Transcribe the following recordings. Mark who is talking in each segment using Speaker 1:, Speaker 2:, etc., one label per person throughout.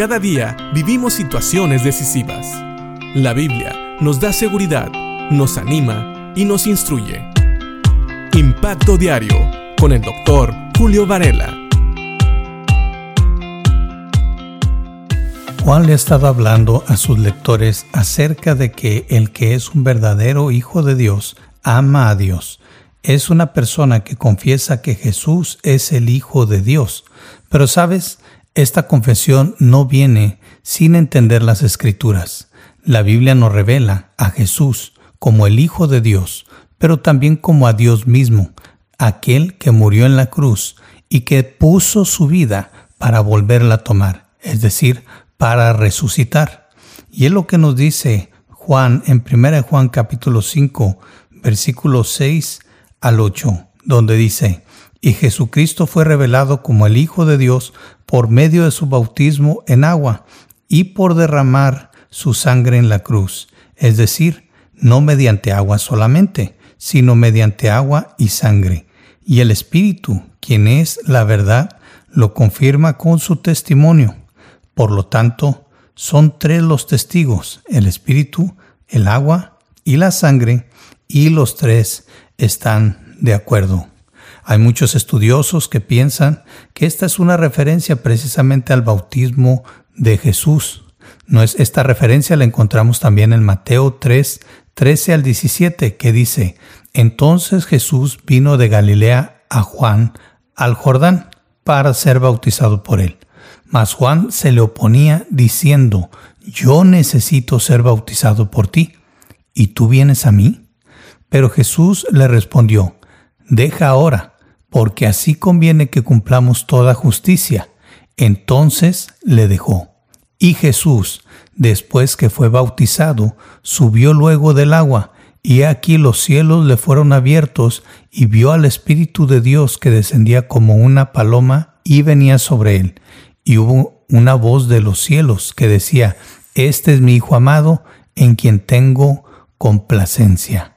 Speaker 1: Cada día vivimos situaciones decisivas. La Biblia nos da seguridad, nos anima y nos instruye. Impacto Diario con el doctor Julio Varela.
Speaker 2: Juan le ha estado hablando a sus lectores acerca de que el que es un verdadero hijo de Dios ama a Dios. Es una persona que confiesa que Jesús es el Hijo de Dios. Pero sabes, esta confesión no viene sin entender las escrituras. La Biblia nos revela a Jesús como el Hijo de Dios, pero también como a Dios mismo, aquel que murió en la cruz y que puso su vida para volverla a tomar, es decir, para resucitar. Y es lo que nos dice Juan en 1 Juan capítulo 5, versículos 6 al 8, donde dice, y Jesucristo fue revelado como el Hijo de Dios por medio de su bautismo en agua y por derramar su sangre en la cruz, es decir, no mediante agua solamente, sino mediante agua y sangre. Y el Espíritu, quien es la verdad, lo confirma con su testimonio. Por lo tanto, son tres los testigos, el Espíritu, el agua y la sangre, y los tres están de acuerdo. Hay muchos estudiosos que piensan que esta es una referencia precisamente al bautismo de Jesús. No es, esta referencia la encontramos también en Mateo 3, 13 al 17, que dice, Entonces Jesús vino de Galilea a Juan al Jordán para ser bautizado por él. Mas Juan se le oponía diciendo, Yo necesito ser bautizado por ti, ¿y tú vienes a mí? Pero Jesús le respondió, Deja ahora, porque así conviene que cumplamos toda justicia. Entonces le dejó. Y Jesús, después que fue bautizado, subió luego del agua, y aquí los cielos le fueron abiertos, y vio al Espíritu de Dios que descendía como una paloma y venía sobre él. Y hubo una voz de los cielos que decía, Este es mi Hijo amado, en quien tengo complacencia.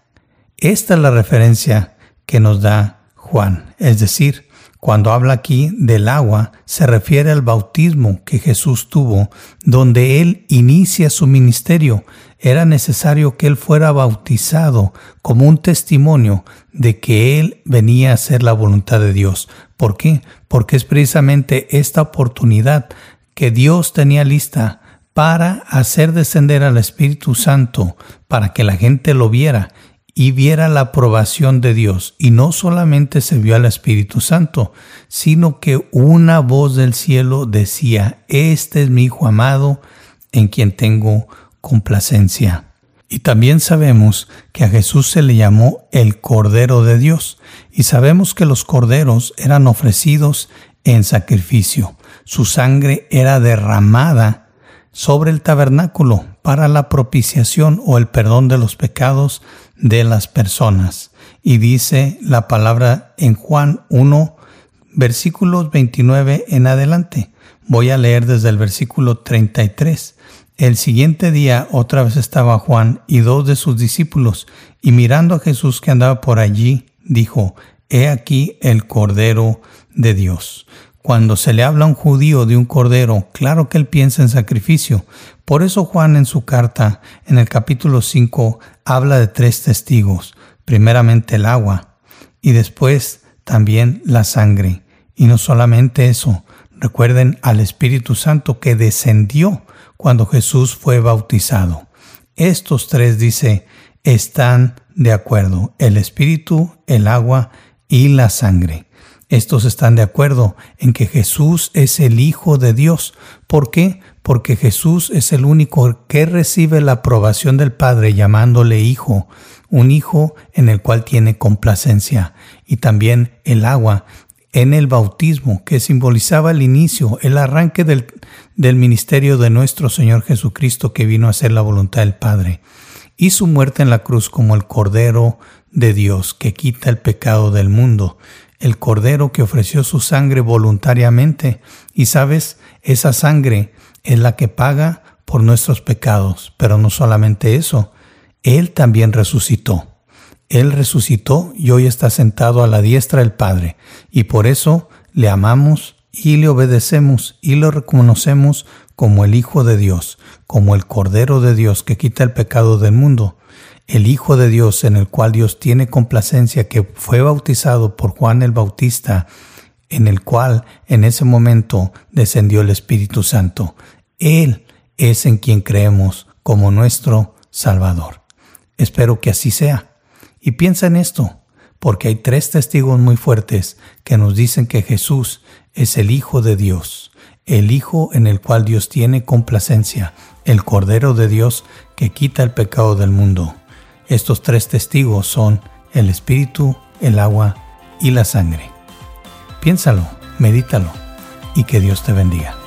Speaker 2: Esta es la referencia que nos da Juan. Es decir, cuando habla aquí del agua, se refiere al bautismo que Jesús tuvo, donde Él inicia su ministerio. Era necesario que Él fuera bautizado como un testimonio de que Él venía a hacer la voluntad de Dios. ¿Por qué? Porque es precisamente esta oportunidad que Dios tenía lista para hacer descender al Espíritu Santo, para que la gente lo viera y viera la aprobación de Dios. Y no solamente se vio al Espíritu Santo, sino que una voz del cielo decía, Este es mi Hijo amado, en quien tengo complacencia. Y también sabemos que a Jesús se le llamó el Cordero de Dios, y sabemos que los corderos eran ofrecidos en sacrificio. Su sangre era derramada sobre el tabernáculo para la propiciación o el perdón de los pecados de las personas. Y dice la palabra en Juan 1, versículos 29 en adelante. Voy a leer desde el versículo 33. El siguiente día otra vez estaba Juan y dos de sus discípulos, y mirando a Jesús que andaba por allí, dijo, He aquí el Cordero de Dios. Cuando se le habla a un judío de un cordero, claro que él piensa en sacrificio. Por eso Juan en su carta, en el capítulo 5, habla de tres testigos. Primeramente el agua y después también la sangre. Y no solamente eso, recuerden al Espíritu Santo que descendió cuando Jesús fue bautizado. Estos tres, dice, están de acuerdo, el Espíritu, el agua y la sangre. Estos están de acuerdo en que Jesús es el Hijo de Dios. ¿Por qué? Porque Jesús es el único que recibe la aprobación del Padre llamándole Hijo, un Hijo en el cual tiene complacencia. Y también el agua en el bautismo, que simbolizaba el inicio, el arranque del, del ministerio de nuestro Señor Jesucristo que vino a hacer la voluntad del Padre. Y su muerte en la cruz como el Cordero de Dios que quita el pecado del mundo el Cordero que ofreció su sangre voluntariamente. Y sabes, esa sangre es la que paga por nuestros pecados. Pero no solamente eso, Él también resucitó. Él resucitó y hoy está sentado a la diestra del Padre. Y por eso le amamos y le obedecemos y lo reconocemos como el Hijo de Dios, como el Cordero de Dios que quita el pecado del mundo, el Hijo de Dios en el cual Dios tiene complacencia, que fue bautizado por Juan el Bautista, en el cual en ese momento descendió el Espíritu Santo. Él es en quien creemos como nuestro Salvador. Espero que así sea. Y piensa en esto, porque hay tres testigos muy fuertes que nos dicen que Jesús es el Hijo de Dios, el Hijo en el cual Dios tiene complacencia, el Cordero de Dios que quita el pecado del mundo. Estos tres testigos son el Espíritu, el agua y la sangre. Piénsalo, medítalo y que Dios te bendiga.